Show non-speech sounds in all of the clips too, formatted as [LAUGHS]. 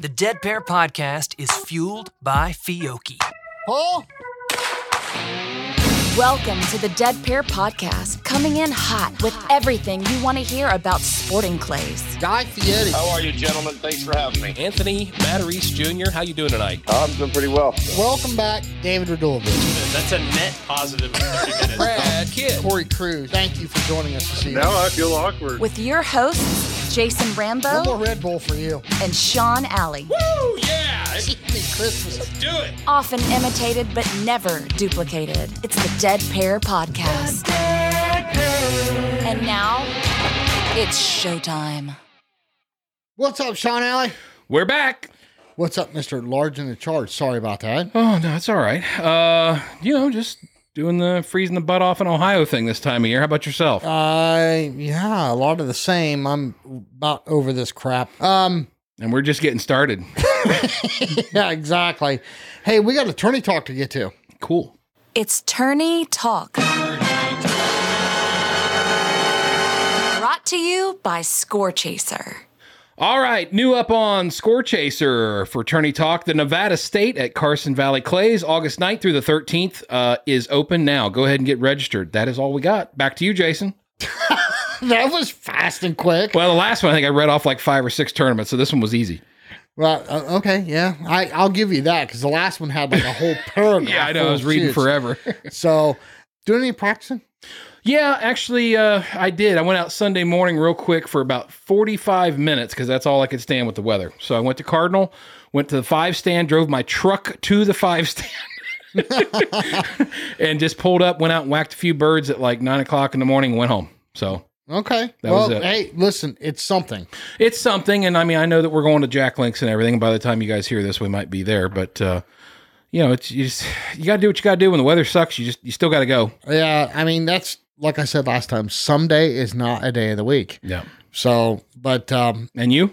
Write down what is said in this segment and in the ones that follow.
The Dead Pair podcast is fueled by Fiocchi. Paul? Welcome to the Dead Pair Podcast, coming in hot with everything you want to hear about sporting clays. Guy Fieri. How are you, gentlemen? Thanks for having me. Anthony Matarese Jr., how you doing tonight? I'm doing pretty well. Welcome back, David Radulovich. That's a net positive 30 minutes. Brad Kidd. Corey Cruz. Thank you for joining us this evening. Now I feel awkward. With your hosts, Jason Rambo. One more Rambo Red Bull for you. and Sean Alley. Woo, yeah! Merry Christmas. Do it. Often imitated but never duplicated. It's the Dead Pair Podcast. And now, it's showtime. What's up, Sean Alley? We're back. What's up, Mr. Large in the Charge? Sorry about that. Oh, no, it's all right. Uh, you know, just doing the freezing the butt off in Ohio thing this time of year. How about yourself? Uh, yeah, a lot of the same. I'm about over this crap. Um, and we're just getting started. [LAUGHS] yeah, exactly. Hey, we got attorney talk to get to. Cool. It's Tourney Talk. Brought to you by Score Chaser. All right, new up on Score Chaser for Tourney Talk. The Nevada State at Carson Valley Clays, August 9th through the 13th, uh, is open now. Go ahead and get registered. That is all we got. Back to you, Jason. [LAUGHS] That was fast and quick. Well, the last one, I think I read off like five or six tournaments, so this one was easy. Well, uh, okay, yeah, I, I'll give you that because the last one had like a whole paragraph. [LAUGHS] Yeah, I know. I was reading forever. [LAUGHS] So, doing any practicing? Yeah, actually, uh, I did. I went out Sunday morning real quick for about 45 minutes because that's all I could stand with the weather. So I went to Cardinal, went to the five stand, drove my truck to the five stand, [LAUGHS] and just pulled up, went out and whacked a few birds at like nine o'clock in the morning, and went home. So Okay. That well, was it. hey, listen, it's something. it's something. And I mean, I know that we're going to Jack Links and everything. By the time you guys hear this, we might be there. But, uh, you know, it's you just, you got to do what you got to do when the weather sucks. You just, you still got to go. Yeah, I mean that's like I said last time. Someday is not a day of the week. Yeah. So, but um, And you?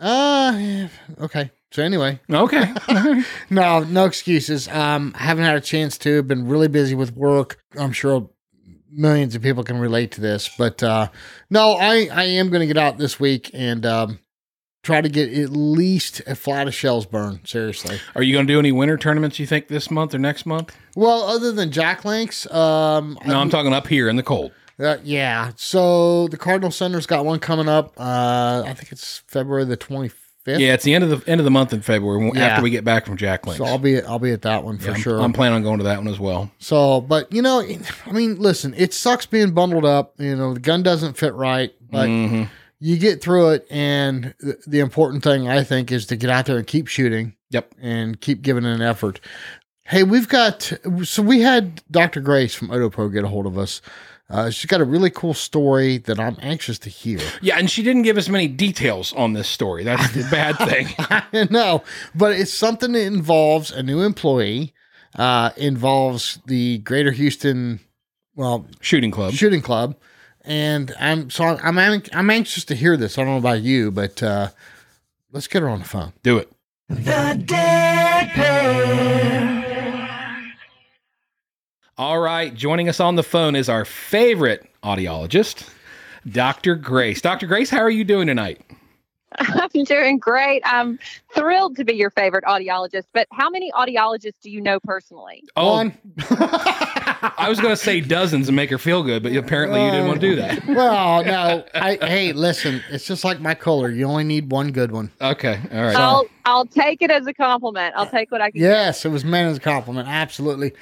uh, okay. So anyway, Okay. [LAUGHS] no, no excuses. Um, haven't had a chance to. Been really busy with work. I'm sure millions of people can relate to this, but uh, no, I I am going to get out this week and um, try to get at least a flat of shells burned. Seriously. Are you going to do any winter tournaments, you think, this month or next month? Well, other than Jack Links, um, No, I'm talking up here in the cold. Uh, yeah. So the Cardinal Center's got one coming up. Uh, I think it's February the 25th. Yeah, it's the end of the end of the month in February Yeah. after we get back from Jack Links. So I'll be I'll be at that one for Yeah, I'm, sure. I'm planning on going to that one as well. so, but you know, I mean, listen, it sucks being bundled up. You know, the gun doesn't fit right, but Mhm. You get through it. And the, the important thing I think is to get out there and keep shooting Yep. and keep giving an effort. Hey, we've got so we had Dr. Grace from Otopro get a hold of us. Uh, she's got a really cool story that I'm anxious to hear. Yeah, and she didn't give us many details on this story. That's the [LAUGHS] bad thing. I know, but it's something that involves a new employee, uh, involves the Greater Houston, well, Shooting club. shooting club, and I'm so I'm I'm, I'm anxious to hear this. I don't know about you, but uh, let's get her on the phone. Do it. The dead. All right, joining us on the phone is our favorite audiologist, Dr. Grace. Dr. Grace, how are you doing tonight? [LAUGHS] I'm doing great. I'm thrilled to be your favorite audiologist. But how many audiologists do you know personally? Oh, One. [LAUGHS] I was going to say dozens and make her feel good, but apparently you didn't want to do that. [LAUGHS] well, no, I hey, listen, it's just like my color. You only need one good one. Okay, all right. I'll I'll take it as a compliment. I'll take what I can. Yes, it was meant as a compliment. Absolutely.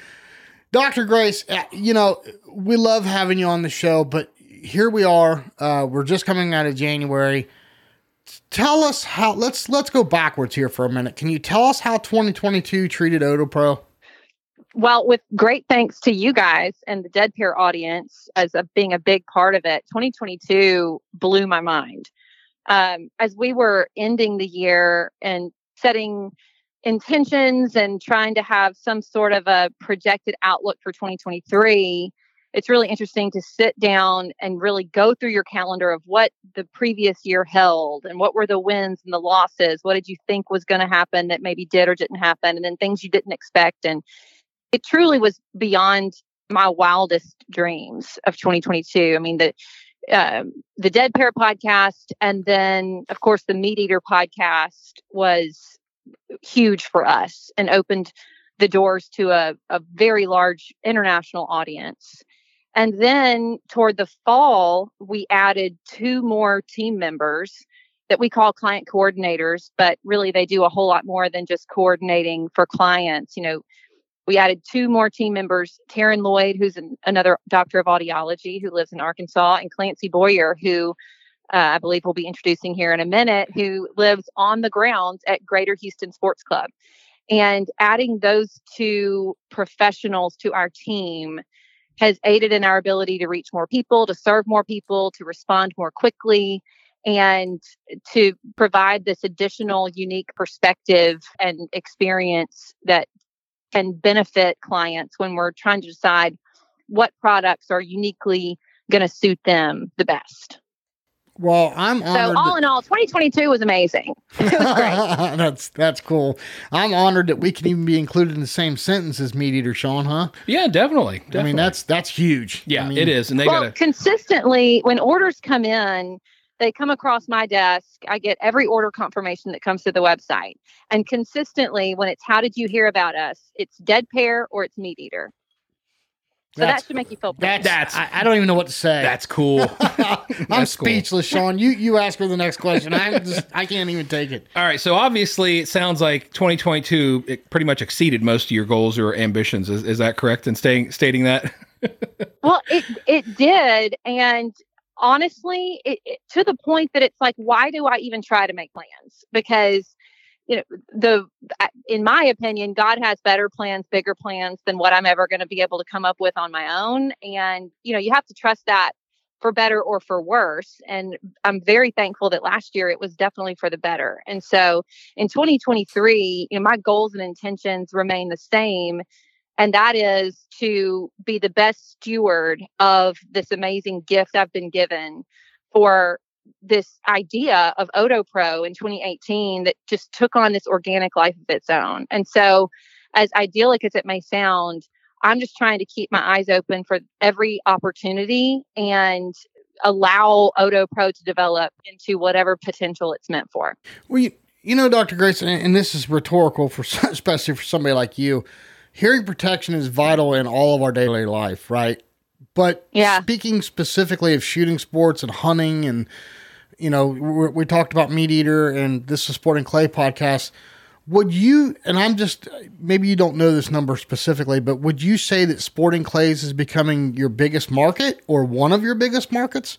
Dr. Grace, uh, you know, we love having you on the show, but here we are. Uh, we're just coming out of January. Tell us how let's let's go backwards here for a minute. Can you tell us how 2022 treated Otopro? Well, with great thanks to you guys and the Dead Pair audience as a, being a big part of it, 2022 blew my mind. Um, as we were ending the year and setting intentions and trying to have some sort of a projected outlook for 2023, it's really interesting to sit down and really go through your calendar of what the previous year held and what were the wins and the losses. What did you think was going to happen that maybe did or didn't happen? And then things you didn't expect. And it truly was beyond my wildest dreams of 2022. I mean, that um, the Dead Pair podcast, and then of course the Meat Eater podcast was huge for us and opened the doors to a, a very large international audience. And then toward the fall, we added two more team members that we call client coordinators, but really they do a whole lot more than just coordinating for clients. You know, we added two more team members Taryn Lloyd, who's an, another doctor of audiology who lives in Arkansas, and Clancie Boire, who uh, I believe we'll be introducing here in a minute, who lives on the grounds at Greater Houston Sports Club. And adding those two professionals to our team has aided in our ability to reach more people, to serve more people, to respond more quickly, and to provide this additional unique perspective and experience that can benefit clients when we're trying to decide what products are uniquely going to suit them the best. Well, I'm So honored. all in all, 2022 was amazing. [LAUGHS] It was great. [LAUGHS] that's that's cool. I'm honored that we can even be included in the same sentence as Meat Eater Sean, huh? Yeah, definitely. definitely. I mean, that's that's huge. yeah, I mean, it is, and they well, got consistently when orders come in, they come across my desk. I get every order confirmation that comes to the website, and consistently when it's "How did you hear about us?" It's Dead Pair or it's Meat Eater. So That's- that should make you feel better. That's, That's- I, I don't even know what to say. That's cool. [LAUGHS] I'm that's cool. speechless, Sean. You you ask her the next question. I just I can't even take it. All right, so obviously it sounds like 2022 it pretty much exceeded most of your goals or ambitions. Is, is that correct in staying stating that? [LAUGHS] well, it it did, and honestly, it, it, to the point that it's like, why do I even try to make plans? Because you know, the in my opinion, God has better plans, bigger plans than what I'm ever going to be able to come up with on my own, and you know, you have to trust that for better or for worse. And I'm very thankful that last year it was definitely for the better. And so in 2023, you know, my goals and intentions remain the same and that is to be the best steward of this amazing gift I've been given for this idea of OtoPro in 2018 that just took on this organic life of its own. And so, as idyllic as it may sound, I'm just trying to keep my eyes open for every opportunity and allow OtoPro to develop into whatever potential it's meant for. Well, you, you know, Dr. Grayson, and, this is rhetorical for [LAUGHS] especially for somebody like you. Hearing protection is vital in all of our daily life, right? But Yeah. speaking specifically of shooting sports and hunting, and you know, we, we talked about Meat Eater and this is Sporting Clay podcast. Would you, and I'm just, maybe you don't know this number specifically, but would you say that Sporting Clays is becoming your biggest market or one of your biggest markets?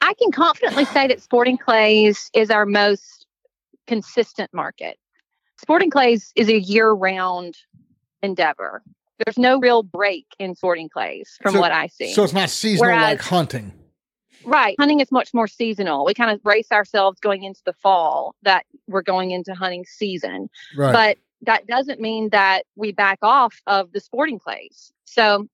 I can confidently say that Sporting Clays is our most consistent market. Sporting Clays is a year round endeavor. There's no real break in Sporting Clays from So- what I see. So it's not seasonal Whereas- like hunting. right. Hunting is much more seasonal. We kind of brace ourselves going into the fall that we're going into hunting season. Right. But that doesn't mean that we back off of the sporting clays. So,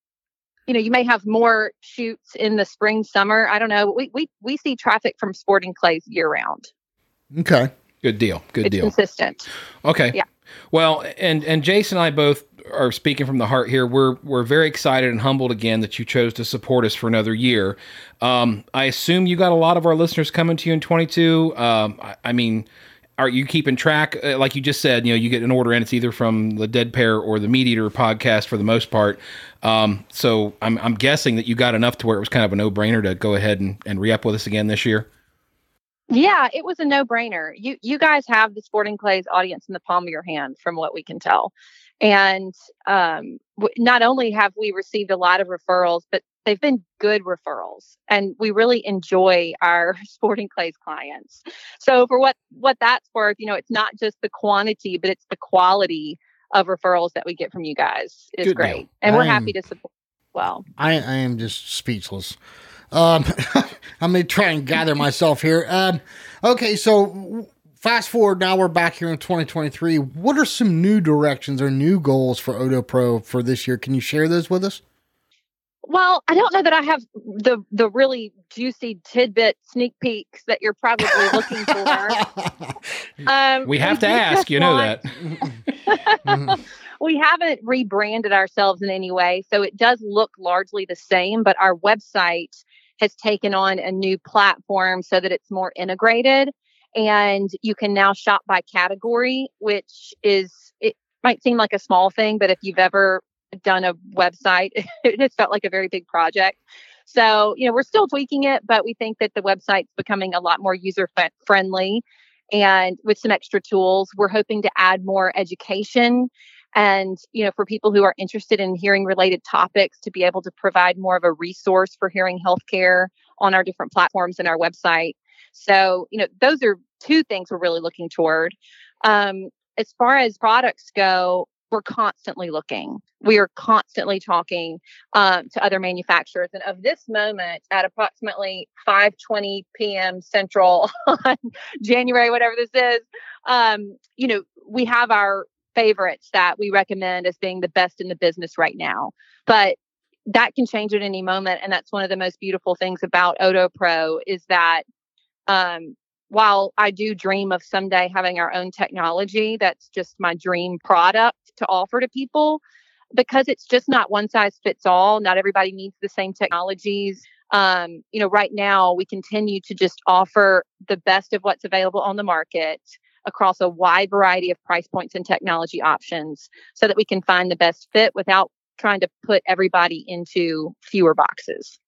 you know, you may have more shoots in the spring, summer. I don't know. We we we see traffic from sporting clays year round. okay. Good deal. Good it's deal. consistent. Okay. Yeah. Well, and and Jason and I both are speaking from the heart here. We're we're very excited and humbled again that you chose to support us for another year. Um, I assume you got a lot of our listeners coming to you in 22. Um, I, I mean, are you keeping track? Uh, like you just said, you know, you get an order and it's either from the Dead Pair or the Meat Eater podcast for the most part. Um, so I'm I'm guessing that you got enough to where it was kind of a no brainer to go ahead and and re up with us again this year. Yeah, it was a no-brainer. You you guys have the Sporting Clays audience in the palm of your hand, from what we can tell. And um, w- not only have we received a lot of referrals, but they've been good referrals, and we really enjoy our [LAUGHS] Sporting Clays clients. So for what what that's worth, you know, it's not just the quantity, but it's the quality of referrals that we get from you guys is Good deal. great, and we're I happy to support. Well, I, I am just speechless. Um, [LAUGHS] I'm gonna try and gather myself here. Um, okay, so fast forward. Now we're back here in 2023. What are some new directions or new goals for OtoPro for this year? Can you share those with us? Well, I don't know that I have the the really juicy tidbit sneak peeks that you're probably looking for. [LAUGHS] Um, We have to ask. just You know launch- that. [LAUGHS] we haven't rebranded ourselves in any way, so it does look largely the same. But our website has taken on a new platform so that it's more integrated and you can now shop by category, which is, it might seem like a small thing, but if you've ever done a website, [LAUGHS] it felt like a very big project. So, you know, we're still tweaking it, but we think that the website's becoming a lot more user friendly and with some extra tools. We're hoping to add more education and you know for people who are interested in hearing related topics to be able to provide more of a resource for hearing healthcare on our different platforms and our website so you know those are two things we're really looking toward um, as far as products go we're constantly looking. We are constantly talking um, to other manufacturers. And of this moment, at approximately 5:20 p.m. Central [LAUGHS] on January, whatever this is, um, you know, we have our favorites that we recommend as being the best in the business right now. But that can change at any moment, and that's one of the most beautiful things about OtoPro is that um, while I do dream of someday having our own technology, that's just my dream product to offer to people because it's just not one size fits all. Not everybody needs the same technologies. Um, you know, right now we continue to just offer the best of what's available on the market across a wide variety of price points and technology options so that we can find the best fit without trying to put everybody into fewer boxes.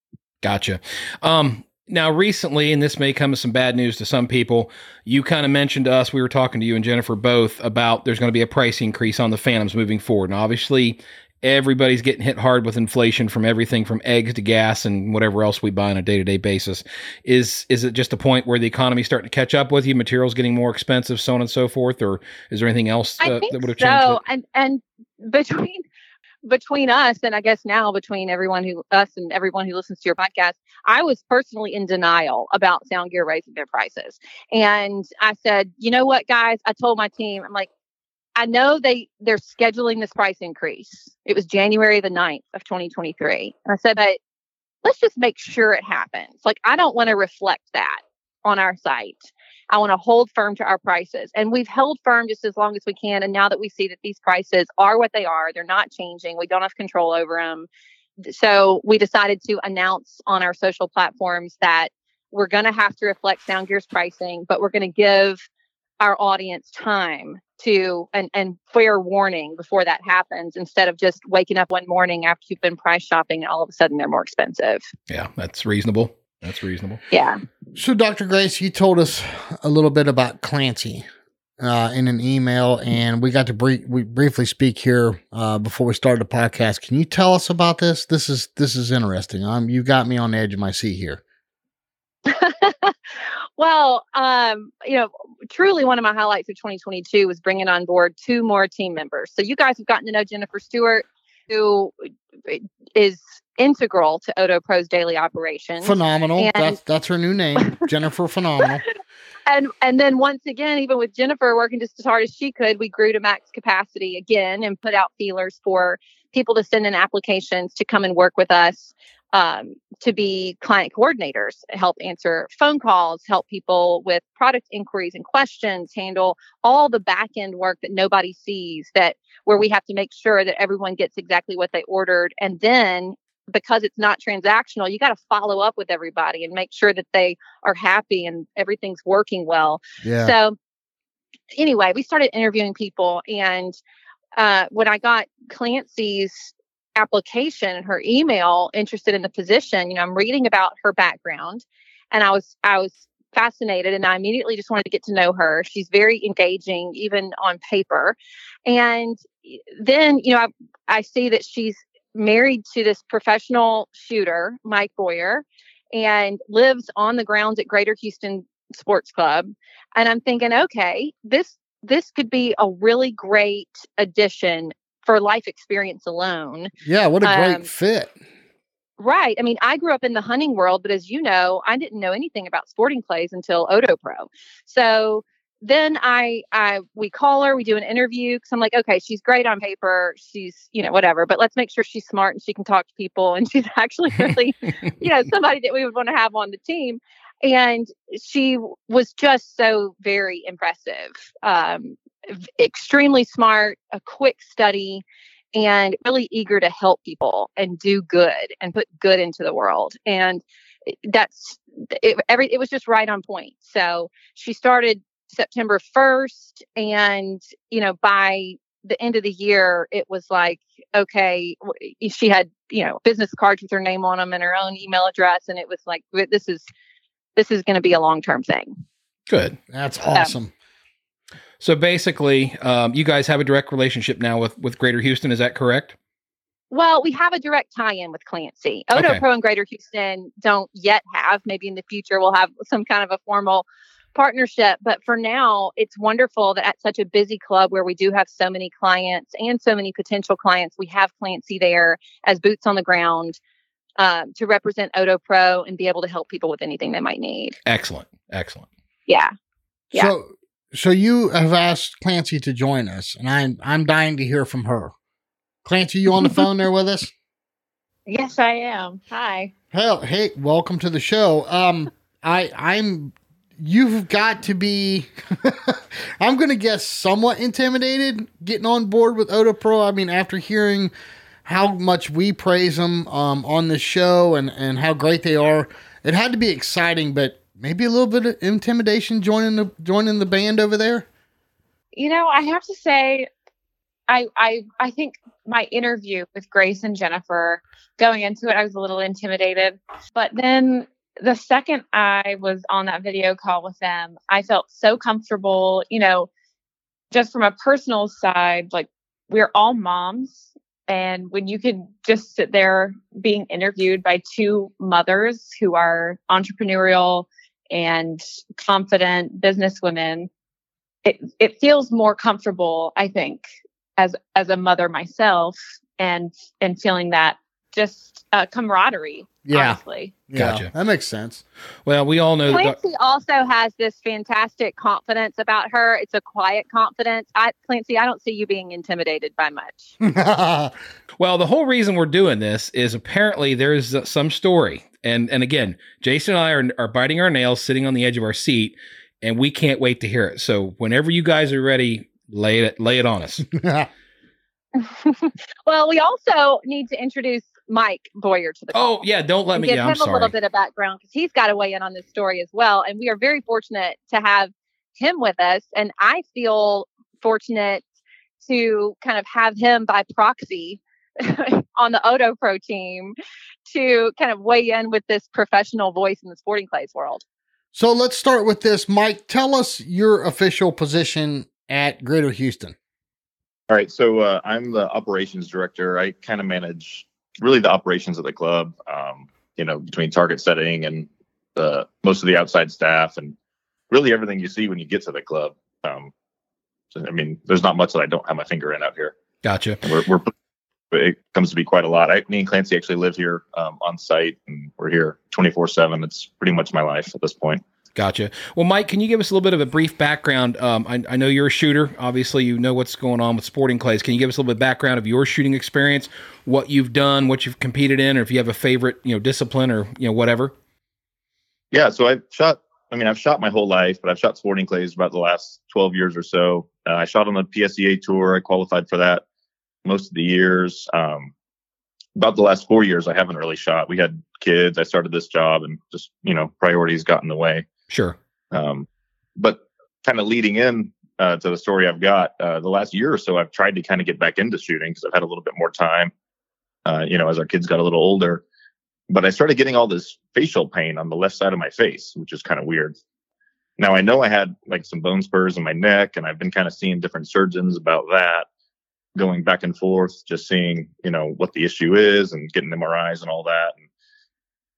Gotcha. Um, now, recently, and this may come as some bad news to some people, you kind of mentioned to us, we were talking to you and Jennifer both about there's going to be a price increase on the Phantoms moving forward. And obviously, everybody's getting hit hard with inflation from everything from eggs to gas and whatever else we buy on a day-to-day basis is is it just a point where the economy's starting to catch up with you materials getting more expensive so on and so forth or is there anything else uh, that would have changed so. and and between between us and I guess now between everyone who us and everyone who listens to your podcast, I was personally in denial about Sound Gear raising their prices. And I said, you know what, guys? I told my team, I'm like, I know they they're scheduling this price increase. It was January the 9th of 2023. And I said, but let's just make sure it happens. Like I don't want to reflect that on our site. I want to hold firm to our prices. And we've held firm just as long as we can. And now that we see that these prices are what they are, they're not changing, we don't have control over them. So we decided to announce on our social platforms that we're going to have to reflect Sound Gear's pricing, but we're going to give our audience time to and, and fair warning before that happens instead of just waking up one morning after you've been price shopping and all of a sudden they're more expensive. Yeah, that's reasonable. That's reasonable. Yeah. So, Dr. Grace, you told us a little bit about Clancie uh, in an email, and we got to brief, we briefly speak here uh, before we started the podcast. Can you tell us about this? This is this is interesting. Um, you got me on the edge of my seat here. [LAUGHS] well, um, you know, truly one of my highlights of 2022 was bringing on board two more team members. So you guys have gotten to know Jennifer Stewart, who is integral to OtoPro's daily operations. Phenomenal. And, that's that's her new name, Jennifer Phenomenal. [LAUGHS] And and then once again, even with Jennifer working just as hard as she could, we grew to max capacity again and put out feelers for people to send in applications to come and work with us um, to be client coordinators, help answer phone calls, help people with product inquiries and questions, handle all the back end work that nobody sees, that where we have to make sure that everyone gets exactly what they ordered. And then because it's not transactional, you got to follow up with everybody and make sure that they are happy and everything's working well. Yeah. So anyway, we started interviewing people and uh, when I got Clancie's application and her email interested in the position you know i'm reading about her background and i was i was fascinated and i immediately just wanted to get to know her. She's very engaging even on paper. And then you know i, I see that she's married to this professional shooter mike Boire and lives on the grounds at greater houston sports club. And i'm thinking okay this this could be a really great addition for life experience alone. Yeah, what a great um, fit. Right. I mean, I grew up in the hunting world, but as you know, I didn't know anything about sporting clays until OtoPro. So then I, I, we call her, we do an interview because I'm like, okay, she's great on paper, she's, you know, whatever, but let's make sure she's smart and she can talk to people, and [LAUGHS] she's actually really, you know, [LAUGHS] somebody that we would want to have on the team. And she was just so very impressive. Um, extremely smart, a quick study, and really eager to help people and do good and put good into the world. And that's it, every it was just right on point. So she started September 1st and you know by the end of the year it was like okay she had you know business cards with her name on them and her own email address and it was like this is this is going to be a long-term thing. Good. That's awesome. So basically, um, you guys have a direct relationship now with with Greater Houston. Is that correct? Well, we have a direct tie-in with Clancie. Odo Okay. Pro and Greater Houston don't yet have. Maybe in the future we'll have some kind of a formal partnership. But for now, it's wonderful that at such a busy club where we do have so many clients and so many potential clients, we have Clancie there as boots on the ground um, to represent OtoPro and be able to help people with anything they might need. Excellent. Excellent. Yeah. Yeah. So, so you have asked Clancie to join us, and I'm I'm dying to hear from her. Clancie, you on the [LAUGHS] phone there with us? Yes, I am. Hi. Hell, hey, welcome to the show. Um, [LAUGHS] I I'm you've got to be [LAUGHS] I'm gonna guess somewhat intimidated getting on board with OtoPro. I mean, after hearing how much we praise them um on the show and and how great they are, it had to be exciting, but maybe a little bit of intimidation joining the joining the band over there. You know, I have to say, I I I think my interview with Grace and Jennifer going into it, I was a little intimidated, but then the second I was on that video call with them, I felt so comfortable. You know, just from a personal side, like we're all moms. And when you can just sit there being interviewed by two mothers who are entrepreneurial and confident businesswomen, it it feels more comfortable, I think, as as a mother myself, and and feeling that just uh, camaraderie. Yeah. honestly. Yeah, Gotcha. that makes sense. Well, we all know that. Clancie also has this fantastic confidence about her. It's a quiet confidence. I, Clancie, I don't see you being intimidated by much. [LAUGHS] Well, the whole reason we're doing this is apparently there's uh, some story, and and again, Jason and I are, are biting our nails, sitting on the edge of our seat, and we can't wait to hear it. So whenever you guys are ready, lay it lay it on us. [LAUGHS] [LAUGHS] well, we also need to introduce Mike Boire to the oh, call. oh yeah, don't let me. give Yeah, him I'm a little bit of background because he's got to weigh in on this story as well. And we are very fortunate to have him with us. And I feel fortunate to kind of have him by proxy [LAUGHS] on the OtoPro team to kind of weigh in with this professional voice in the sporting clays world. so let's start with this, Mike. Tell us your official position at Greater Houston. All right, so uh, I'm the operations director. I kind of manage really the operations of the club. Um, you know, between target setting and the most of the outside staff, and really everything you see when you get to the club. Um, so, I mean, there's not much that I don't have my finger in out here. Gotcha. And we're, we're it comes to be quite a lot. I, me and Clancie actually live here um, on site, and we're here 24 seven. It's pretty much my life at this point. Gotcha. Well, Mike, can you give us a little bit of a brief background? Um, I, I know you're a shooter. Obviously, you know what's going on with sporting clays. Can you give us a little bit of background of your shooting experience, what you've done, what you've competed in, or if you have a favorite, you know, discipline or you know whatever? Yeah, so I've shot. I mean, I've shot my whole life, but I've shot sporting clays about the last 12 years or so. Uh, I shot on the PSEA tour. I qualified for that most of the years. Um, about the last four years, I haven't really shot. We had kids. I started this job, and just you know, priorities got in the way. Sure. Um, but kind of leading in uh, to the story I've got, uh, the last year or so, I've tried to kind of get back into shooting because I've had a little bit more time, uh, you know, as our kids got a little older. But I started getting all this facial pain on the left side of my face, which is kind of weird. Now I know I had like some bone spurs in my neck, and I've been kind of seeing different surgeons about that, going back and forth, just seeing, you know, what the issue is and getting MRIs and all that. And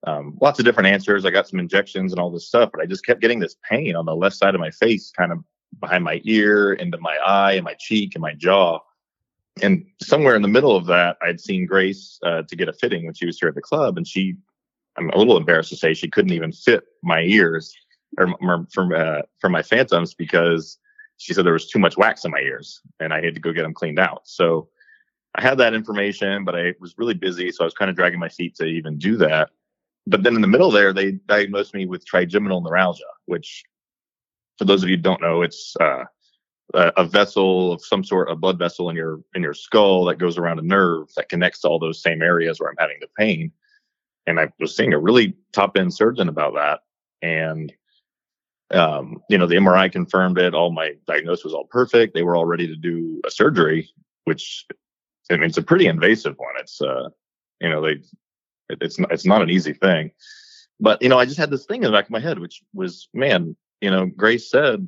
um, lots of different answers. I got some injections and all this stuff, but I just kept getting this pain on the left side of my face, kind of behind my ear, into my eye, and my cheek, and my jaw. And somewhere in the middle of that, I'd seen Grace uh, to get a fitting when she was here at the club, and she, I'm a little embarrassed to say, she couldn't even fit my ears or, for uh, for my phantoms because she said there was too much wax in my ears, and I had to go get them cleaned out. So I had that information, but I was really busy, so I was kind of dragging my feet to even do that but then in the middle there, they diagnosed me with trigeminal neuralgia, which, for those of you don't know, it's uh, a, a vessel of some sort, a blood vessel in your in your skull that goes around a nerve that connects to all those same areas where I'm having the pain. and I was seeing a really top end surgeon about that. And, um, you know, the MRI confirmed it. All my diagnosis was all perfect. They were all ready to do a surgery, which I mean, it's a pretty invasive one. It's, uh, you know, they, it, it's not, it's not an easy thing, but you know, I just had this thing in the back of my head, which was, man, you know, Grace said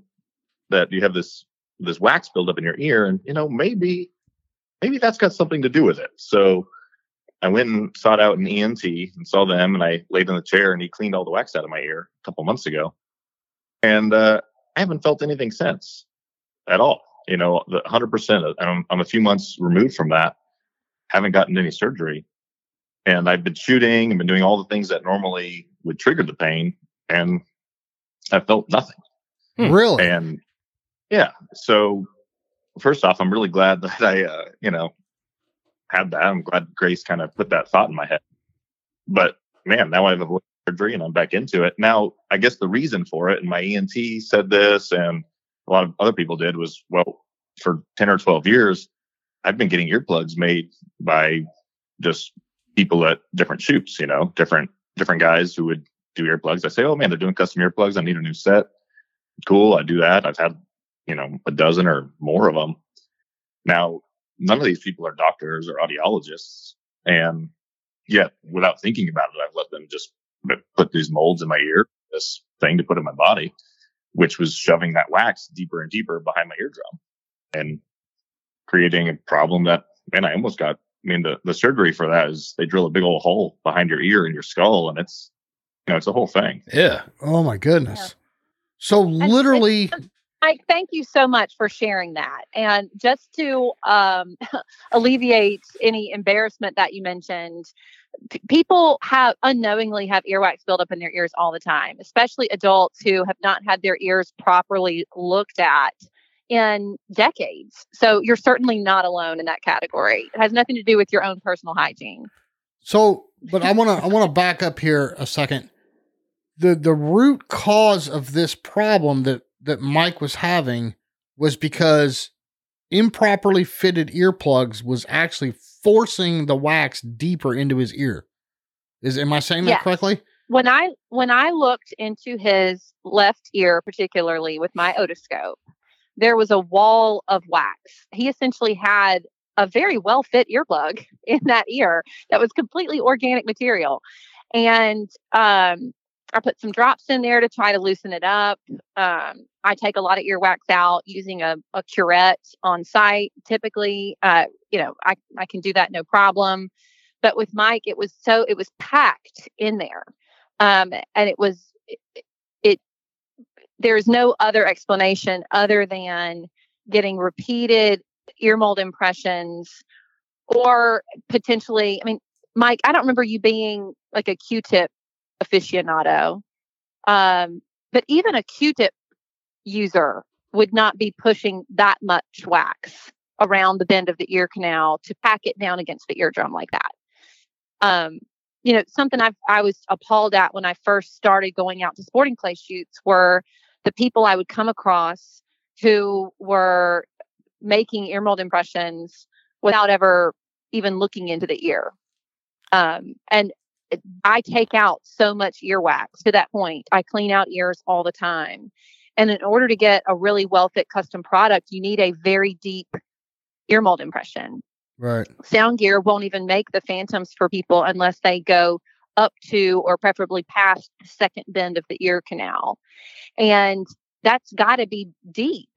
that you have this, this wax buildup in your ear and, you know, maybe, maybe that's got something to do with it. So, I went and sought out an ENT and saw them, and I laid in the chair, and he cleaned all the wax out of my ear a couple months ago, and uh, I haven't felt anything since at all. You know, the 100%. I'm, I'm a few months removed from that. Haven't gotten any surgery, and I've been shooting and been doing all the things that normally would trigger the pain, and I felt nothing. Hmm. Really? And yeah, so first off, I'm really glad [LAUGHS] that I, uh, you know, had that. I'm glad Grace kind of put that thought in my head. But man, now I have avoided surgery and I'm back into it. Now, I guess the reason for it, and my ENT said this, and a lot of other people did, was well, for 10 or 12 years, I've been getting earplugs made by just people at different shoots, you know, different different guys who would do earplugs. I say, oh man, they're doing custom earplugs. I need a new set. Cool, I do that. I've had, you know, a dozen or more of them. Now, none of these people are doctors or audiologists. And yet, without thinking about it, I've let them just put these molds in my ear, this thing to put in my body, which was shoving that wax deeper and deeper behind my eardrum and creating a problem that, man, I almost got. I mean, the, the surgery for that is they drill a big old hole behind your ear and your skull, and it's, you know, it's a whole thing. Yeah. oh my goodness. So literally, [LAUGHS] I thank you so much for sharing that. And just to um, [LAUGHS] alleviate any embarrassment that you mentioned, people have unknowingly have earwax buildup in their ears all the time, especially adults who have not had their ears properly looked at in decades. So you're certainly not alone in that category. It has nothing to do with your own personal hygiene. So, but I want to I want to back up here a second. The the root cause of this problem that that Mike was having was because improperly fitted earplugs was actually forcing the wax deeper into his ear. Is am I saying that correctly? when I when I looked into his left ear, particularly with my otoscope, there was a wall of wax. He essentially had a very well fit earplug [LAUGHS] in that ear that was completely organic material, and um, I put some drops in there to try to loosen it up. Um, I take a lot of earwax out using a, a curette on site. Typically, uh, you know, I I can do that no problem. But with Mike, it was so it was packed in there um, and it was it, it there's no other explanation other than getting repeated ear mold impressions or potentially i mean mike i don't remember you being like a q-tip aficionado um, but even a q-tip user would not be pushing that much wax around the bend of the ear canal to pack it down against the eardrum like that um, you know, something I I was appalled at when I first started going out to sporting clay shoots were the people I would come across who were making ear mold impressions without ever even looking into the ear. Um, and I take out so much earwax to that point. I clean out ears all the time. And in order to get a really well fit custom product, you need a very deep ear mold impression Right. sound gear won't even make the phantoms for people unless they go up to or preferably past the second bend of the ear canal and that's got to be deep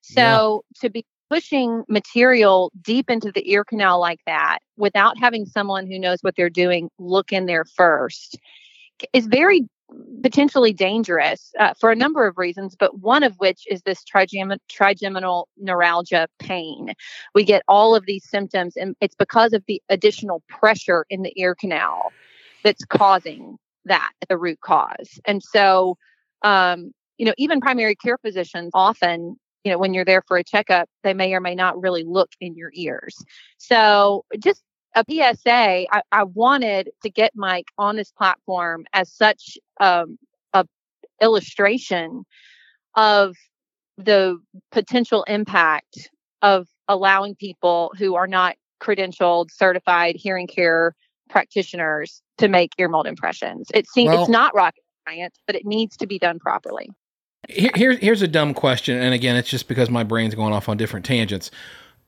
so to be pushing material deep into the ear canal like that without having someone who knows what they're doing look in there first is very potentially dangerous uh, for a number of reasons, but one of which is this trigem- trigeminal neuralgia pain. We get all of these symptoms, and it's because of the additional pressure in the ear canal that's causing that, the root cause. And so, um, you know, even primary care physicians often, you know, when you're there for a checkup, they may or may not really look in your ears. So just a PSA, I, I wanted to get Mike on this platform as such um, a illustration of the potential impact of allowing people who are not credentialed, certified hearing care practitioners to make ear mold impressions. It seems Well- it's not rocket science, but it needs to be done properly. Here, here, here's a dumb question, and again, it's just because my brain's going off on different tangents.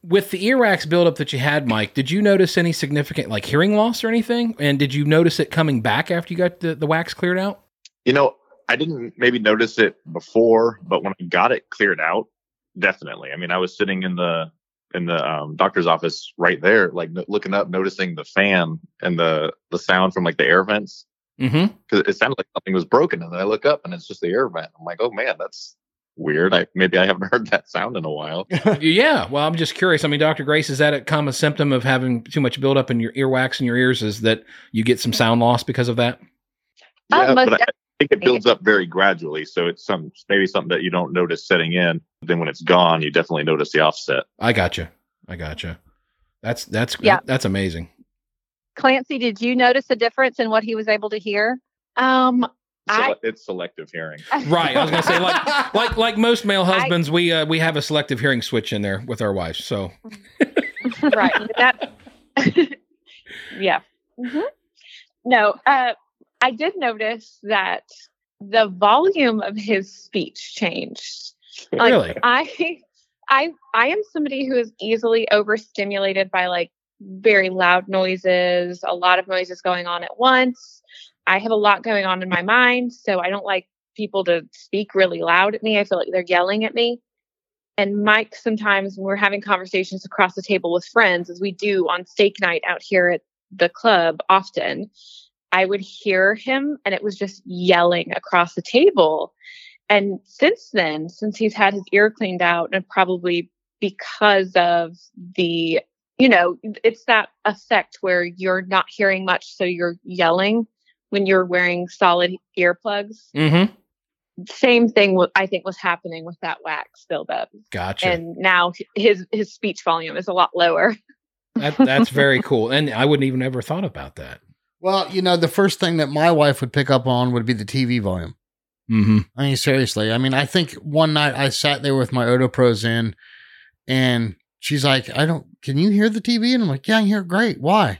With the earwax buildup that you had, Mike, did you notice any significant like hearing loss or anything? And did you notice it coming back after you got the, the wax cleared out? You know, I didn't maybe notice it before, but when I got it cleared out, definitely. I mean, I was sitting in the in the um, doctor's office right there, like no- looking up, noticing the fan and the the sound from like the air vents Mm-hmm. because it sounded like something was broken. And then I look up and it's just the air vent. I'm like, oh man, that's weird. I maybe I haven't [LAUGHS] heard that sound in a while. [LAUGHS] yeah. Well, I'm just curious. I mean, Dr. Grace, is that a common symptom of having too much buildup in your earwax in your ears? Is that you get some sound loss because of that? Yeah, but I, I think it builds up very gradually. So it's some maybe something that you don't notice setting in. Then when it's gone, you definitely notice the offset. I gotcha. I gotcha. That's that's Yeah. that's amazing. Clancie, did you notice a difference in what he was able to hear? Um, I it's selective hearing. [LAUGHS] Right. I was gonna say like [LAUGHS] like like most male husbands, we uh, we have a selective hearing switch in there with our wives. So [LAUGHS] right that yeah Mhm. no uh i did notice that the volume of his speech changed like really, i i i am somebody who is easily overstimulated by like very loud noises a lot of noises going on at once. I have a lot going on in my mind so i don't like people to speak really loud at me. I feel like they're yelling at me. And Mike sometimes when we're having conversations across the table with friends, as we do on steak night out here at the club often, I would hear him and it was just yelling across the table. And since then, since he's had his ear cleaned out, and probably because of the, you know, it's that effect where you're not hearing much, so you're yelling when you're wearing solid earplugs. mm-hmm. Same thing, I think, was happening with that wax buildup Gotcha. and now his his speech volume is a lot lower. [LAUGHS] that, that's very cool, and I wouldn't even ever thought about that. Well, you know, the first thing that my wife would pick up on would be the TV volume. Mm-hmm. I mean, seriously. I mean, I think one night I sat there with my OtoPros in, and she's like, "I don't. Can you hear the TV?" And I'm like, "Yeah, I hear great. Why?"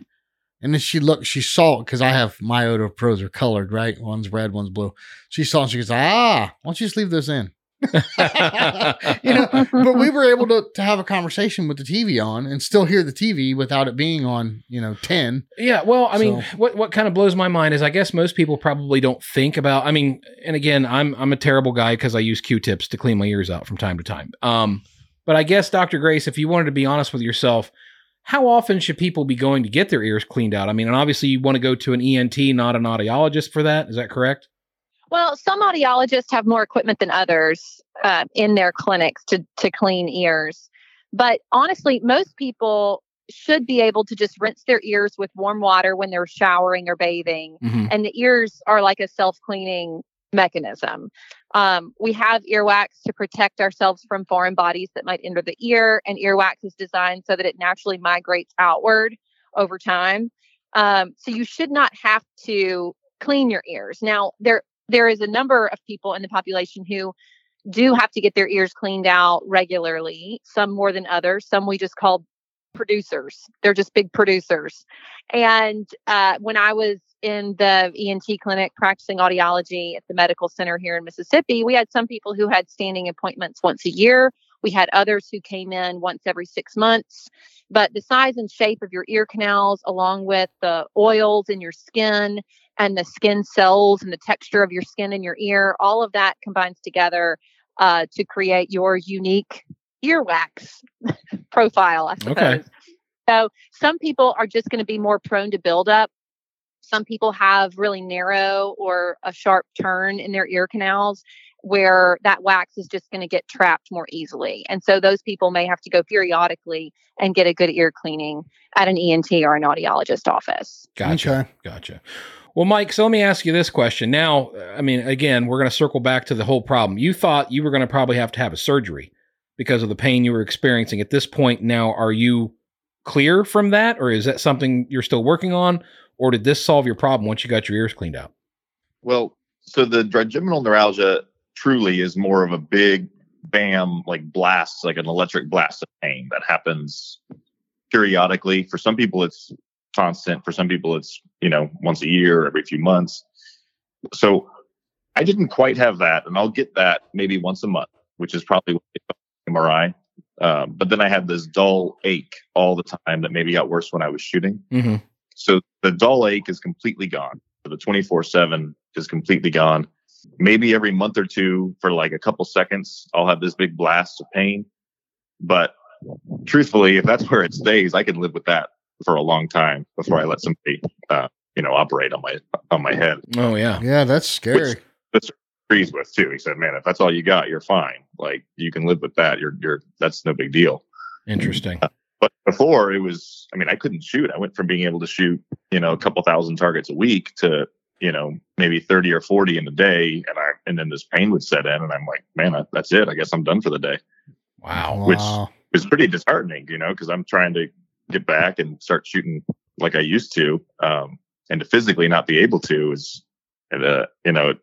And then she looked. She saw it because I have my OtoPros are colored, right? One's red, one's blue. She saw. it and She goes, "Ah, why don't you just leave those in?" [LAUGHS] you know, but we were able to, to have a conversation with the TV on and still hear the TV without it being on, you know, 10. Yeah, well, I mean, what what kind of blows my mind is I guess most people probably don't think about. I mean, and again, I'm I'm a terrible guy because I use Q-tips to clean my ears out from time to time. Um, but I guess Dr. Grace, if you wanted to be honest with yourself, how often should people be going to get their ears cleaned out? I mean, and obviously you want to go to an ENT, not an audiologist for that. Is that correct? Well, some audiologists have more equipment than others uh, in their clinics to to clean ears. But honestly, most people should be able to just rinse their ears with warm water when they're showering or bathing. Mm-hmm. And the ears are like a self cleaning mechanism. Um, we have earwax to protect ourselves from foreign bodies that might enter the ear, and earwax is designed so that it naturally migrates outward over time. Um, so you should not have to clean your ears. Now, there there is a number of people in the population who do have to get their ears cleaned out regularly, some more than others. Some we just call producers. They're just big producers. And uh, when I was in the ENT clinic practicing audiology at the medical center here in Mississippi, we had some people who had standing appointments once a year. We had others who came in once every six months. But the size and shape of your ear canals, along with the oils in your skin and the skin cells and the texture of your skin in your ear, all of that combines together uh, to create your unique earwax profile, I suppose. Okay. So some people are just going to be more prone to buildup. Some people have really narrow or a sharp turn in their ear canals where that wax is just going to get trapped more easily. And so those people may have to go periodically and get a good ear cleaning at an ENT or an audiologist office. Gotcha. Okay. Gotcha. Well, Mike, so let me ask you this question. Now, I mean, again, we're going to circle back to the whole problem. You thought you were going to probably have to have a surgery because of the pain you were experiencing. At this point, now, are you clear from that, or is that something you're still working on, or did this solve your problem once you got your ears cleaned out? Well, so the trigeminal neuralgia truly is more of a big bam, like blast, like an electric blast of pain that happens periodically. For some people, it's constant. For some people, it's you know once a year, every few months. So I didn't quite have that, and I'll get that maybe once a month, which is probably what MRI. Um, but then I had this dull ache all the time that maybe got worse when I was shooting. Mm-hmm. So the dull ache is completely gone. The 24 7 is completely gone. Maybe every month or two for like a couple seconds, I'll have this big blast of pain. But truthfully, if that's where it stays, I can live with that for a long time before I let somebody, uh, you know, operate on my on my head. Oh yeah. Yeah, that's scary. Which that's agrees with too. He said, "Man, if that's all you got, you're fine. Like you can live with that. You're you're that's no big deal." Interesting. But before it was, I mean, I couldn't shoot. I went from being able to shoot, you know, a couple thousand targets a week to, you know, maybe 30 or 40 in a day. And I, and then this pain would set in and I'm like, man, I, that's it. I guess I'm done for the day. Wow. Which Wow. was pretty disheartening, you know, cause I'm trying to get back and start shooting like I used to. Um, and to physically not be able to is, uh, you know,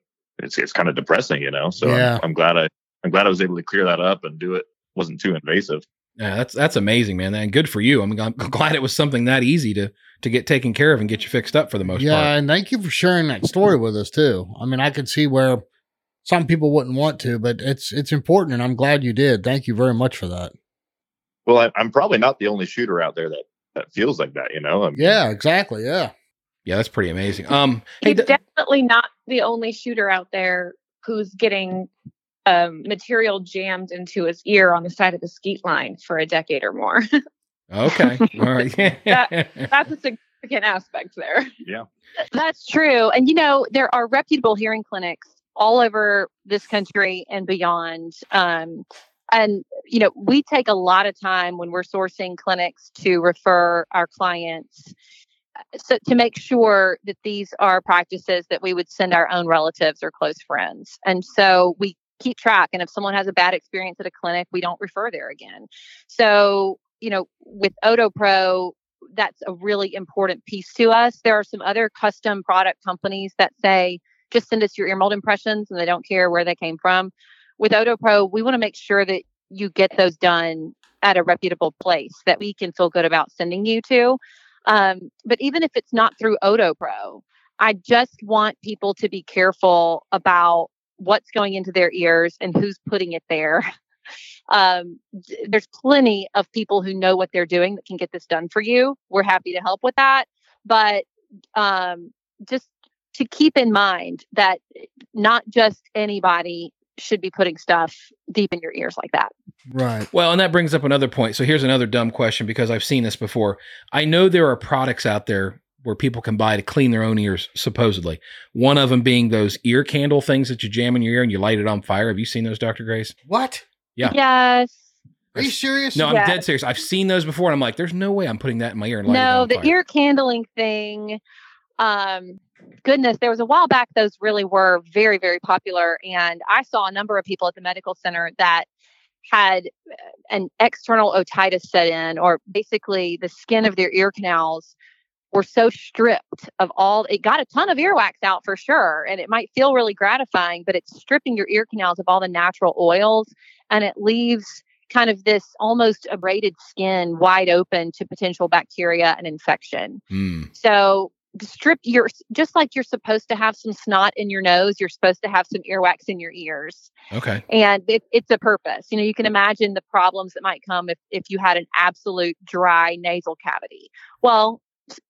it's, it's kind of depressing, you know? So Yeah. I'm, I'm glad I, I'm glad I was able to clear that up and do it. Wasn't too invasive. Yeah, that's that's amazing, man. And good for you. I'm, I'm [LAUGHS] glad it was something that easy to to get taken care of and get you fixed up for the most yeah, part. Yeah, and thank you for sharing that story with us too. I mean, I could see where some people wouldn't want to, but it's it's important, and I'm glad you did. Thank you very much for that. Well, I, I'm probably not the only shooter out there that, that feels like that, you know? I mean, Yeah, exactly. Yeah, Yeah, that's pretty amazing. Um, hey, He's d- definitely not the only shooter out there who's getting um, material jammed into his ear on the side of the skeet line for a decade or more. [LAUGHS] okay, all right. [LAUGHS] That's a significant aspect there. Yeah. [LAUGHS] That's true. And you know, there are reputable hearing clinics all over this country and beyond. Um, and you know, we take a lot of time when we're sourcing clinics to refer our clients so to make sure that these are practices that we would send our own relatives or close friends. And so we keep track and if someone has a bad experience at a clinic, we don't refer there again. So, you know, with OtoPro, that's a really important piece to us. There are some other custom product companies that say, just send us your ear mold impressions and they don't care where they came from. With OtoPro, we want to make sure that you get those done at a reputable place that we can feel good about sending you to. Um, but even if it's not through OtoPro, I just want people to be careful about what's going into their ears and who's putting it there. [LAUGHS] Um, there's plenty of people who know what they're doing that can get this done for you. We're happy to help with that. But um, just to keep in mind that not just anybody should be putting stuff deep in your ears like that. Right. Well, and that brings up another point. So here's another dumb question because I've seen this before. I know there are products out there where people can buy to clean their own ears, supposedly. One of them being those ear candle things that you jam in your ear and you light it on fire. Have you seen those, Dr. Grace? What? Yeah. Yes. Are you serious? No, I'm Yeah. dead serious. I've seen those before and I'm like, there's no way I'm putting that in my ear and lighting it No, the fire. ear candling thing. Um, goodness, there was a while back those really were very, very popular, and I saw a number of people at the medical center that had uh, an external otitis set in, or basically the skin of their ear canals were so stripped of all. It got a ton of earwax out for sure, and it might feel really gratifying, but it's stripping your ear canals of all the natural oils, and it leaves kind of this almost abraded skin wide open to potential bacteria and infection. Hmm. So strip your just like you're supposed to have some snot in your nose, you're supposed to have some earwax in your ears. Okay. And it, it's a purpose. You know, you can imagine the problems that might come if, if you had an absolute dry nasal cavity. Well,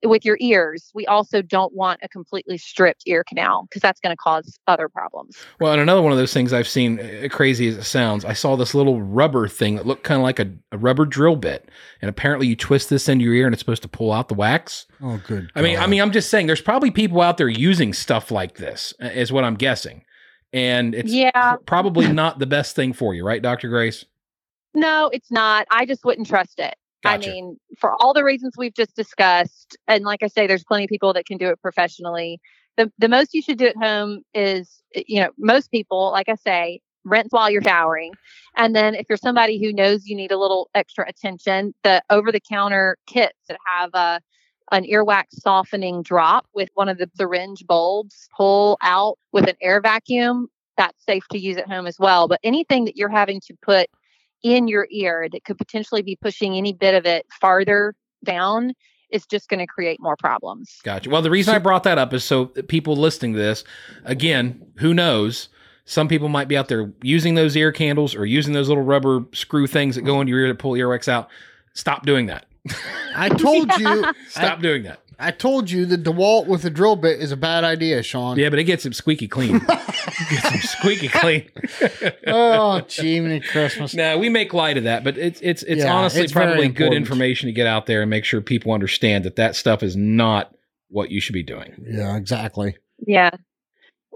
with your ears, we also don't want a completely stripped ear canal because that's going to cause other problems. Well, and another one of those things I've seen, uh, crazy as it sounds, I saw this little rubber thing that looked kind of like a, a rubber drill bit, and apparently you twist this into your ear and it's supposed to pull out the wax. Oh, good. I mean, I mean, I'm just saying, there's probably people out there using stuff like this, uh, is what I'm guessing, and it's yeah. pr- probably not the best thing for you, right, Doctor Grace? No, it's not. I just wouldn't trust it. Gotcha. I mean, for all the reasons we've just discussed, and like I say, there's plenty of people that can do it professionally. The the most you should do at home is, eh, you know, most people, like I say, rinse while you're showering, and then if you're somebody who knows you need a little extra attention, the over the counter kits that have a an earwax softening drop with one of the syringe bulbs pull out with an air vacuum. That's safe to use at home as well. But anything that you're having to put in your ear that could potentially be pushing any bit of it farther down is just going to create more problems. Gotcha. Well, the reason I brought that up is so that people listening to this, again, who knows? Some people might be out there using those ear candles or using those little rubber screw things that go into your ear to pull earwax out. Stop doing that. I told you. [LAUGHS] Stop I, doing that. I told you the DeWalt with a drill bit is a bad idea, Sean. Yeah, but it gets him squeaky clean. [LAUGHS] gets him squeaky clean. [LAUGHS] oh, Jiminy Christmas. now we make light of that, but it's it's it's Yeah, honestly it's probably good information to get out there and make sure people understand that that stuff is not what you should be doing. Yeah, exactly. Yeah.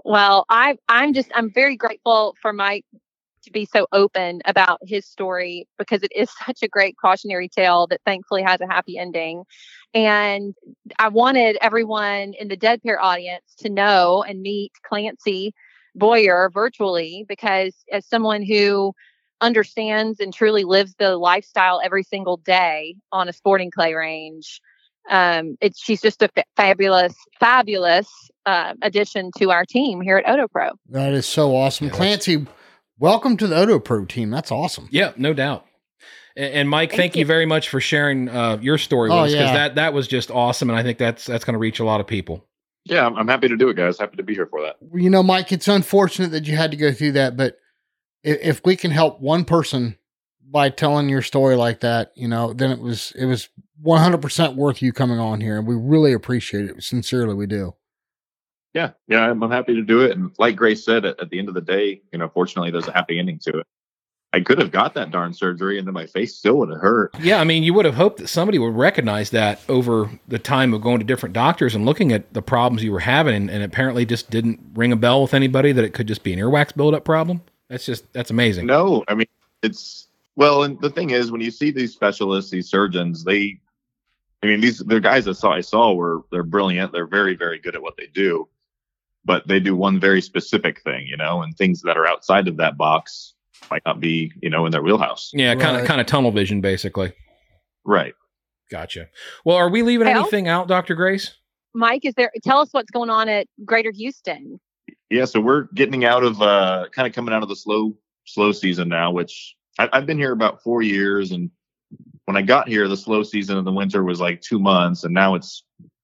Well, I I'm just I'm very grateful for Mike to be so open about his story because it is such a great cautionary tale that thankfully has a happy ending. And I wanted everyone in the Dead Pair audience to know and meet Clancie Boire virtually because as someone who understands and truly lives the lifestyle every single day on a sporting clay range, um, it's she's just a fa- fabulous, fabulous uh, addition to our team here at OtoPro. That is so awesome. Yeah, Clancie, welcome to the OtoPro team. That's awesome. Yeah, no doubt. And, and Mike, thank, Thank you. you. very much for sharing uh, your story with Oh, us because yeah. that that was just awesome, and I think that's that's going to reach a lot of people. Yeah, I'm, I'm happy to do it, guys. Happy to be here for that. You know, Mike, it's unfortunate that you had to go through that, but if, if we can help one person by telling your story like that, you know, then it was it was 100% worth you coming on here, and we really appreciate it. Sincerely, we do. Yeah, yeah, I'm, I'm happy to do it. And like Grace said, at, at the end of the day, you know, fortunately, there's a happy ending to it. I could have got that darn surgery, and then my face still would have hurt. Yeah, I mean, you would have hoped that somebody would recognize that over the time of going to different doctors and looking at the problems you were having, and, and apparently just didn't ring a bell with anybody that it could just be an earwax buildup problem. That's just that's amazing. No, I mean it's well, and the thing is, when you see these specialists, these surgeons, they, I mean, these the guys I saw I saw were they're brilliant. They're very very good at what they do, but they do one very specific thing, you know, and things that are outside of that box might not be, you know, in their wheelhouse. Yeah, kind of Right. kind of tunnel vision, basically. Right. Gotcha. Well, are we leaving Hey, anything out, Doctor Grace? Mike, is there? Tell us what's going on at Greater Houston. Yeah, so we're getting out of uh kind of coming out of the slow slow season now, which I, I've been here about four years, and when I got here, the slow season of the winter was like two months, and now it's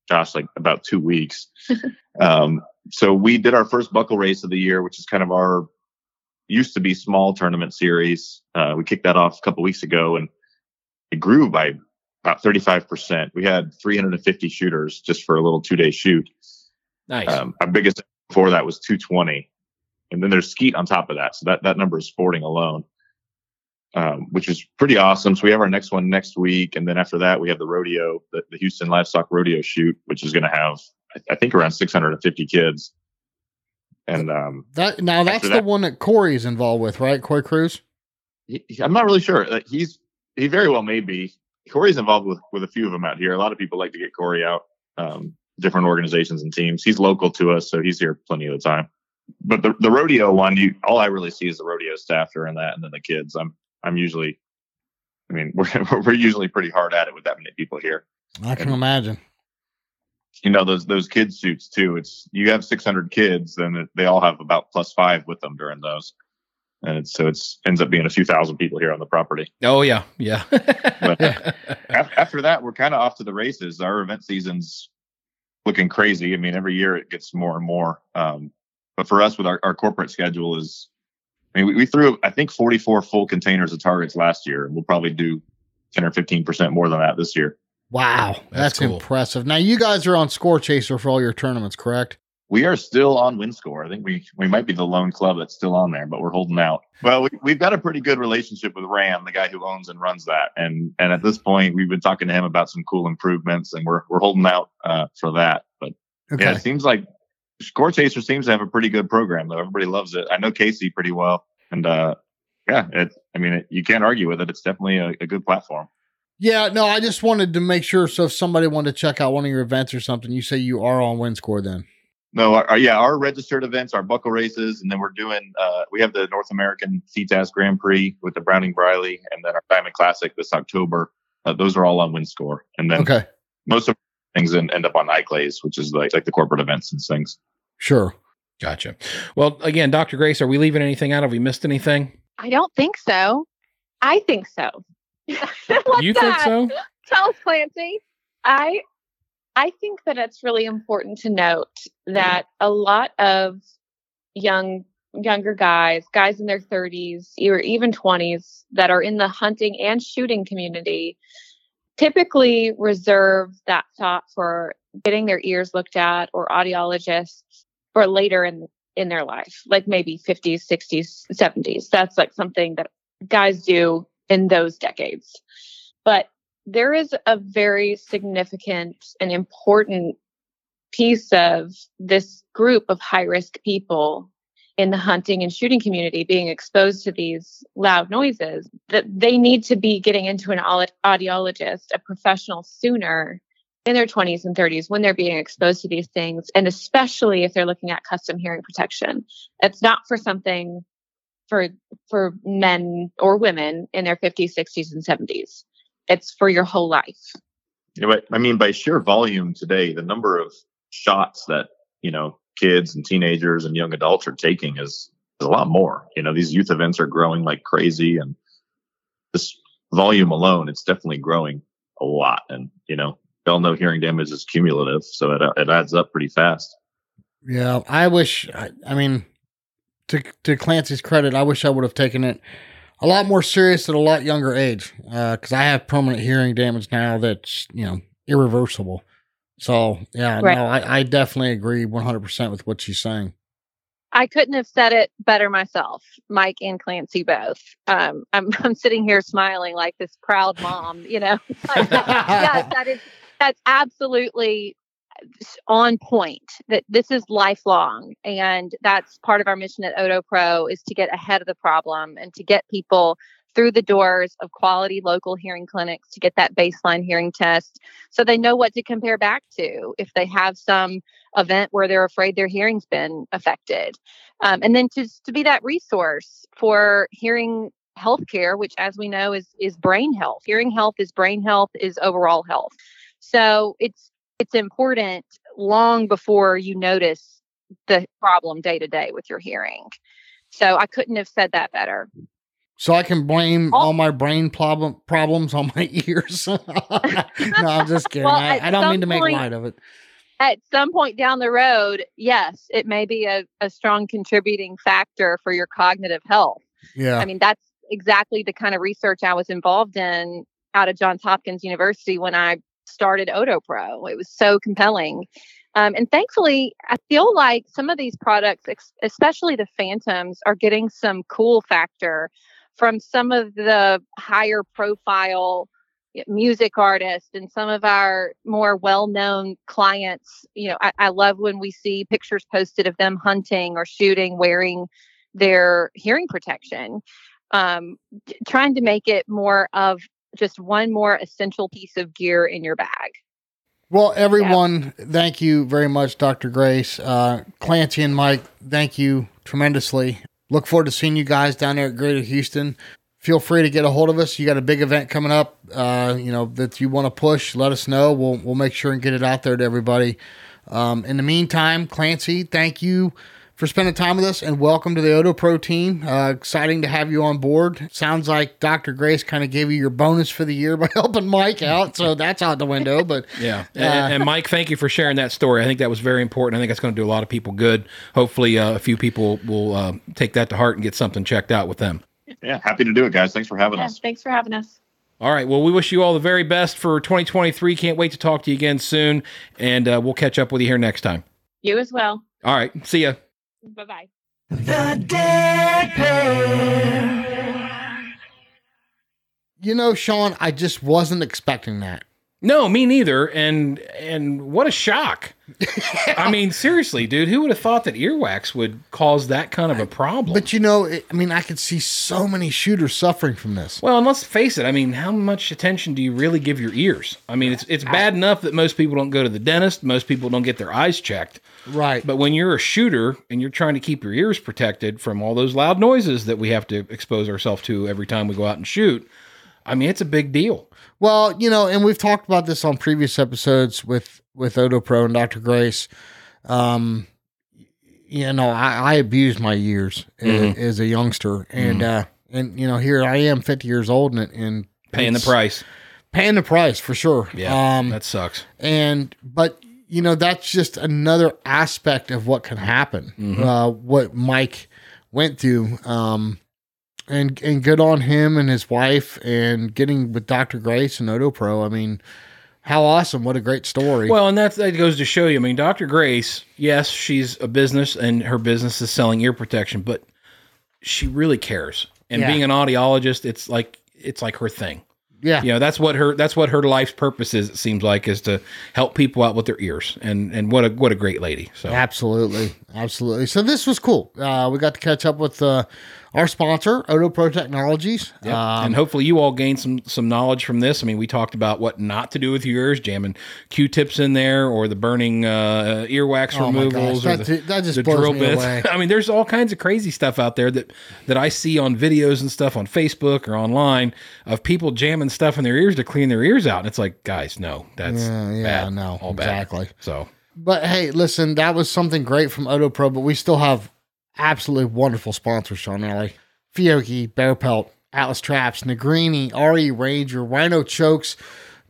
gosh, like about two weeks. [LAUGHS] um, so we did our first buckle race of the year, which is kind of our used to be small tournament series. Uh, we kicked that off a couple weeks ago, and it grew by about 35%. We had 350 shooters just for a little two day shoot. Nice. Um, our biggest before that was 220, and then there's skeet on top of that, so that that number is sporting alone, um, which is pretty awesome. So we have our next one next week, and then after that we have the rodeo, the, the Houston Livestock Rodeo shoot, which is going to have I, I think around 650 kids. And um, That now that's After the one that Corey's involved with, right? Corey Cruz. he, I'm not really sure. Like, he's he very well may be. Corey's involved with with a few of them out here. A lot of people like to get Corey out. Um, different organizations and teams. He's local to us, so he's here plenty of the time. But the the rodeo one, you all I really see is the rodeo staff during that, and then the kids. I'm I'm usually, I mean, [LAUGHS] we're we're usually pretty hard at it with that many people here. I can imagine. You know those those kids suits too. It's you have 600 kids, it, they all have about plus five with them during those, and it's, so it's ends up being a few thousand people here on the property. oh yeah, yeah. [LAUGHS] Af- after that, we're kind of off to the races. Our event season's looking crazy. I mean, every year it gets more and more. Um, but for us, with our, our corporate schedule, is I mean, we, we threw I think 44 full containers of targets last year, and we'll probably do 10 or 15 percent more than that this year. Wow, That's that's, cool. impressive. Now you guys are on Score Chaser for all your tournaments, correct? We are still on WinScore. I think we we might be the lone club that's still on there, but we're holding out. Well, we, we've got a pretty good relationship with Ram, the guy who owns and runs that, and and at this point, we've been talking to him about some cool improvements, and we're we're holding out uh, for that. But Okay. Yeah, it seems like Score Chaser seems to have a pretty good program though. Everybody loves it. I know Casey pretty well, and uh, yeah, it. I mean, it, you can't argue with it. It's definitely a, a good platform. Yeah, no, I just wanted to make sure. So if somebody wanted to check out one of your events or something, you say you are on WinScore then. No, our, our- yeah, our registered events, our buckle races, and then we're doing. Uh, we have the North American CTAS Grand Prix with the Browning Briley, and then our Diamond Classic this October. Uh, those are all on WinScore, and then Okay, most of things end, end up on iClays, which is like like the corporate events and things. sure. gotcha. Well, again, Doctor Grace, are we leaving anything out? Have we missed anything? I don't think so. I think so. [LAUGHS] You think that? so? Tell us, Clancie. I I think that it's really important to note that a lot of young younger guys, guys in their 30s or even 20s that are in the hunting and shooting community typically reserve that thought for getting their ears looked at or audiologists for later in in their life, like maybe 50s, 60s, 70s. That's like something that guys do in those decades. But there is a very significant and important piece of this group of high risk people in the hunting and shooting community being exposed to these loud noises that they need to be getting into an audiologist, a professional sooner in their 20s and 30s when they're being exposed to these things and especially if they're looking at custom hearing protection it's not for something for for men or women in their 50s 60s and 70s it's for your whole life you know, i mean by sheer volume today the number of shots that you know kids and teenagers and young adults are taking is, is a lot more you know these youth events are growing like crazy and this volume alone it's definitely growing a lot and you know we all know hearing damage is cumulative, so it it adds up pretty fast. Yeah, I wish. I, I mean, to to Clancie's credit, I wish I would have taken it a lot more serious at a lot younger age because uh, I have permanent hearing damage now that's you know irreversible. So yeah, right. no, I, I definitely agree one hundred percent with what she's saying. I couldn't have said it better myself, Mike and Clancie both. Um, I'm [LAUGHS] I'm sitting here smiling like this proud mom, you know. [LAUGHS] yeah, that is that's absolutely on point that this is lifelong and that's part of our mission at OtoPro is to get ahead of the problem and to get people through the doors of quality local hearing clinics to get that baseline hearing test so they know what to compare back to if they have some event where they're afraid their hearing's been affected. Um, and then to, to be that resource for hearing healthcare which as we know is is brain health. Hearing health is brain health is overall health. So it's it's important long before you notice the problem day to day with your hearing. So I couldn't have said that better. So I can blame oh. all my brain problem problems on my [LAUGHS] ears. no, I'm just [LAUGHS] kidding. well, I, I, don't mean to make point, light of it. At some point down the road, yes, it may be a, a strong contributing factor for your cognitive health. Yeah. I mean, that's exactly the kind of research I was involved in out of Johns Hopkins University when I started OtoPro. It was so compelling. Um, and thankfully, I feel like some of these products, especially the Phantoms, are getting some cool factor from some of the higher profile music artists and some of our more well-known clients you know I, I, love when we see pictures posted of them hunting or shooting wearing their hearing protection um, trying to make it more of just one more essential piece of gear in your bag. Well, everyone, yeah. thank you very much, Dr. Grace. Uh, Clancie and Mike, thank you tremendously. Look forward to seeing you guys down there at Greater Houston. Feel free to get a hold of us. You got a big event coming up, uh, you know, that you want to push. Let us know. We'll we'll make sure and get it out there to everybody. Um, in the meantime, Clancie, thank you for spending time with us and welcome to the OtoPro team. Uh, exciting to have you on board. Sounds like Dr. Grace kind of gave you your bonus for the year by [LAUGHS] helping Mike out, so that's out the window. But [LAUGHS] yeah, uh, and, and, Mike, thank you for sharing that story. I think that was very important. I think that's going to do a lot of people good. Hopefully, uh, a few people will uh, take that to heart and get something checked out with them. Yeah, happy to do it, guys. Thanks for having yeah, us. Thanks for having us. All right. Well, we wish you all the very best for 2023. Can't wait to talk to you again soon, and uh, we'll catch up with you here next time. You as well. All right. See ya. Bye bye. The Dead Pair. You know, Sean, I just wasn't expecting that. No, me neither. And and what a shock. I mean, [LAUGHS] seriously, dude, who would have thought that earwax would cause that kind of a problem? But you know, it, I mean, I could see so many shooters suffering from this. Well, and let's face it. I mean, how much attention do you really give your ears? I mean, it's it's bad enough that most people don't go to the dentist, most people don't get their eyes checked. Right. But when you're a shooter and you're trying to keep your ears protected from all those loud noises that we have to expose ourselves to every time we go out and shoot, I mean, it's a big deal. Well, you know, and we've talked about this on previous episodes with with OtoPro and Dr. Grace. Um, you know, I, I abused my years mm-hmm. as, as, a youngster, and mm-hmm. uh, and you know, here I am, fifty years old, and and paying the price. paying the price for sure. Yeah, Um, that sucks. and but you know that's just another aspect of what can happen. Mm-hmm. Uh, what Mike went through. Um, and and good on him and his wife and getting with Dr. Grace and OtoPro. I mean, how awesome! What a great story. Well, and that that goes to show you. I mean, Dr. Grace, yes, she's a business, and her business is selling ear protection, but she really cares. And Yeah. being an audiologist, it's like it's like her thing. yeah, You know, that's what her that's what her life's purpose is. It seems like is to help people out with their ears, and and what a what a great lady. So Absolutely, absolutely. So this was cool. Uh, we got to catch up with uh, our sponsor, OtoPro Technologies. Yep. Um, and hopefully you all gained some some knowledge from this. I mean, we talked about what not to do with your ears, jamming Q-tips in there, or the burning uh, earwax Oh removals, or the, that just the drill bits. away. [LAUGHS] I mean, there's all kinds of crazy stuff out there that that I see on videos and stuff on Facebook or online of people jamming stuff in their ears to clean their ears out, and it's like, guys, no, that's Yeah, yeah, bad. no, all bad. exactly. So but hey, listen, that was something great from OtoPro, but we still have absolutely wonderful sponsors, Sean Alley. Fiocchi, BarePelt, Atlas Traps, Negrini, RE Ranger, Rhino Chokes,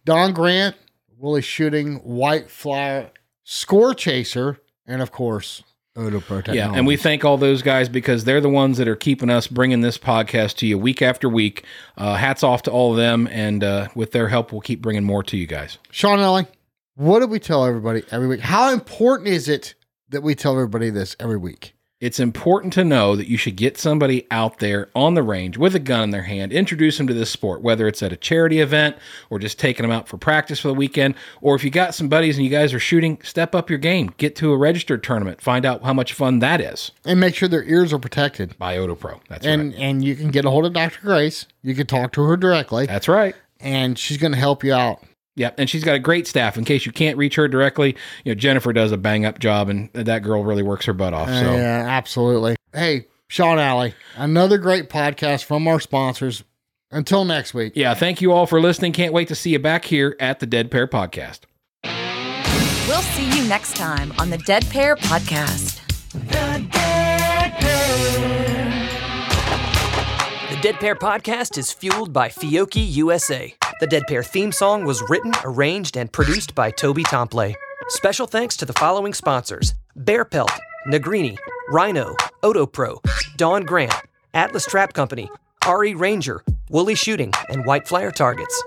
Dawn Grant, Woolley Shooting, White Flyer, Score Chaser, and of course, OtoPro Yeah, and we thank all those guys because they're the ones that are keeping us bringing this podcast to you week after week. Uh, hats off to all of them, and uh, with their help, we'll keep bringing more to you guys. Sean Alley, what do we tell everybody every week? How important is it that we tell everybody this every week? It's important to know that you should get somebody out there on the range with a gun in their hand, introduce them to this sport, whether it's at a charity event or just taking them out for practice for the weekend, or if you got some buddies and you guys are shooting, step up your game, get to a registered tournament, find out how much fun that is. And make sure their ears are protected. By OtoPro. That's right. and right. and you can get a hold of Dr. Grace. You can talk to her directly, That's right. and she's going to help you out. Yeah, and she's got a great staff. In case you can't reach her directly, you know Jennifer does a bang up job, and that girl really works her butt off. So yeah, absolutely. Hey, Sean Alley, another great podcast from our sponsors. Until next week. yeah, thank you all for listening. Can't wait to see you back here at the Dead Pair Podcast. We'll see you next time on the Dead Pair Podcast. The Dead Pair podcast is fueled by Fiocchi USA. The Dead Pair theme song was written, arranged, and produced by Toby Tomplay. Special thanks to the following sponsors BarePelt, Negrini, Rhino, OtoPro, Dawn Grant, Atlas Trap Company, RE Ranger, Woolley Shooting, and White Flyer Targets.